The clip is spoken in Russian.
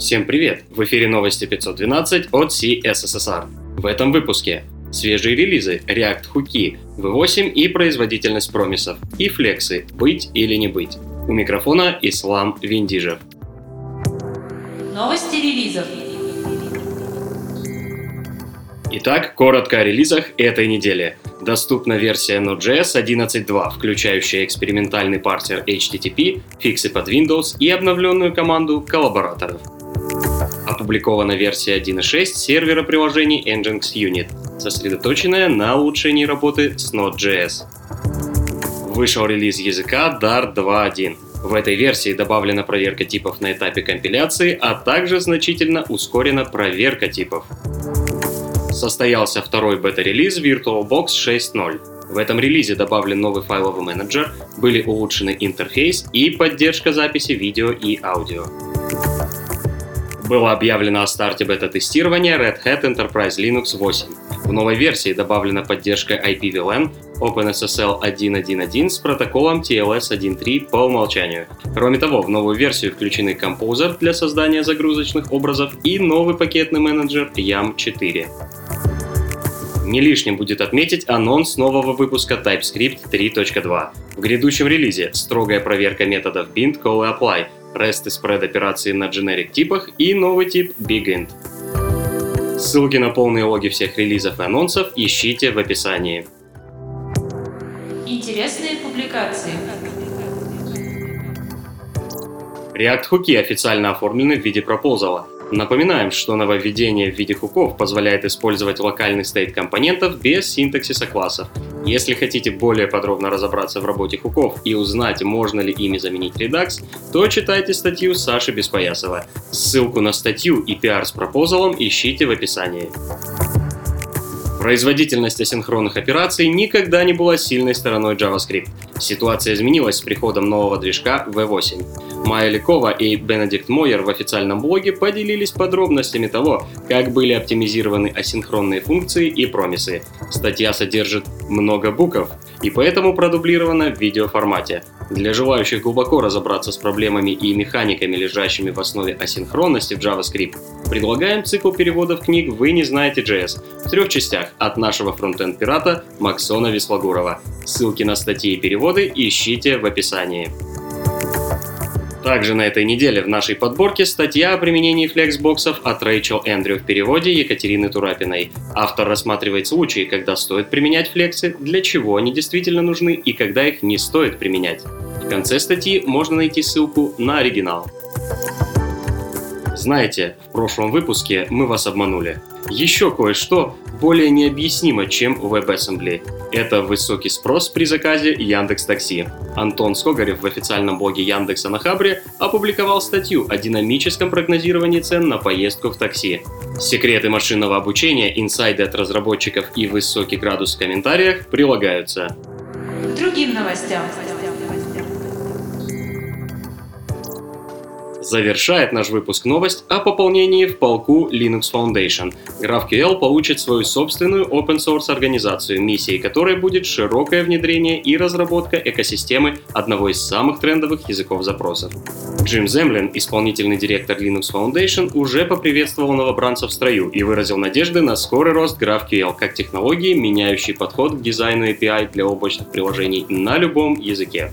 Всем привет! В эфире новости 512 от CSSR. В этом выпуске свежие релизы React Хуки, V8 и производительность промисов, и флексы «Быть или не быть». У микрофона Ислам Виндижев. Новости релизов. Итак, коротко о релизах этой недели. Доступна версия Node.js 11.2, включающая экспериментальный парсер HTTP, фиксы под Windows и обновленную команду коллабораторов. Опубликована версия 1.6 сервера приложений Nginx Unit, сосредоточенная на улучшении работы с Node.js. Вышел релиз языка Dart 2.1. В этой версии добавлена проверка типов на этапе компиляции, а также значительно ускорена проверка типов. Состоялся второй бета-релиз VirtualBox 6.0. В этом релизе добавлен новый файловый менеджер, были улучшены интерфейс и поддержка записи видео и аудио. Было объявлено о старте бета-тестирования Red Hat Enterprise Linux 8. В новой версии добавлена поддержка IPVLAN, OpenSSL 1.1.1 с протоколом TLS 1.3 по умолчанию. Кроме того, в новую версию включены Composer для создания загрузочных образов и новый пакетный менеджер YAM4. Не лишним будет отметить анонс нового выпуска TypeScript 3.2. В грядущем релизе строгая проверка методов bind, call и apply, REST и spread операции на generic типах и новый тип BigInt. Ссылки на полные логи всех релизов и анонсов ищите в описании. Интересные публикации. React хуки официально оформлены в виде пропозала. Напоминаем, что нововведение в виде хуков позволяет использовать локальный стейт компонентов без синтаксиса классов. Если хотите более подробно разобраться в работе хуков и узнать, можно ли ими заменить Redux, то читайте статью Саши Беспоясова. Ссылку на статью и пиар с пропозалом ищите в описании. Производительность асинхронных операций никогда не была сильной стороной JavaScript. Ситуация изменилась с приходом нового движка V8. Майя Ликова и Бенедикт Мойер в официальном блоге поделились подробностями того, как были оптимизированы асинхронные функции и промисы. Статья содержит много букв и поэтому продублирована в видеоформате. Для желающих глубоко разобраться с проблемами и механиками, лежащими в основе асинхронности в JavaScript, предлагаем цикл переводов книг «Вы не знаете JS» в трех частях от нашего фронтенд-пирата Максона Веслагурова. Ссылки на статьи и переводы ищите в описании. Также на этой неделе в нашей подборке статья о применении флексбоксов от Рэйчел Эндрю в переводе Екатерины Турапиной. Автор рассматривает случаи, когда стоит применять флексы, для чего они действительно нужны и когда их не стоит применять. В конце статьи можно найти ссылку на оригинал. Знаете, в прошлом выпуске мы вас обманули. Еще кое-что более необъяснимо, чем WebAssembly. Это высокий спрос при заказе Яндекс Такси. Антон Скогарев в официальном блоге Яндекса на Хабре опубликовал статью о динамическом прогнозировании цен на поездку в такси. Секреты машинного обучения, инсайды от разработчиков и высокий градус в комментариях прилагаются. Другим новостям. Завершает наш выпуск новость о пополнении в полку Linux Foundation. GraphQL получит свою собственную open-source организацию, миссией которой будет широкое внедрение и разработка экосистемы одного из самых трендовых языков запросов. Джим Землин, исполнительный директор Linux Foundation, уже поприветствовал новобранцев в строю и выразил надежды на скорый рост GraphQL как технологии, меняющей подход к дизайну API для облачных приложений на любом языке.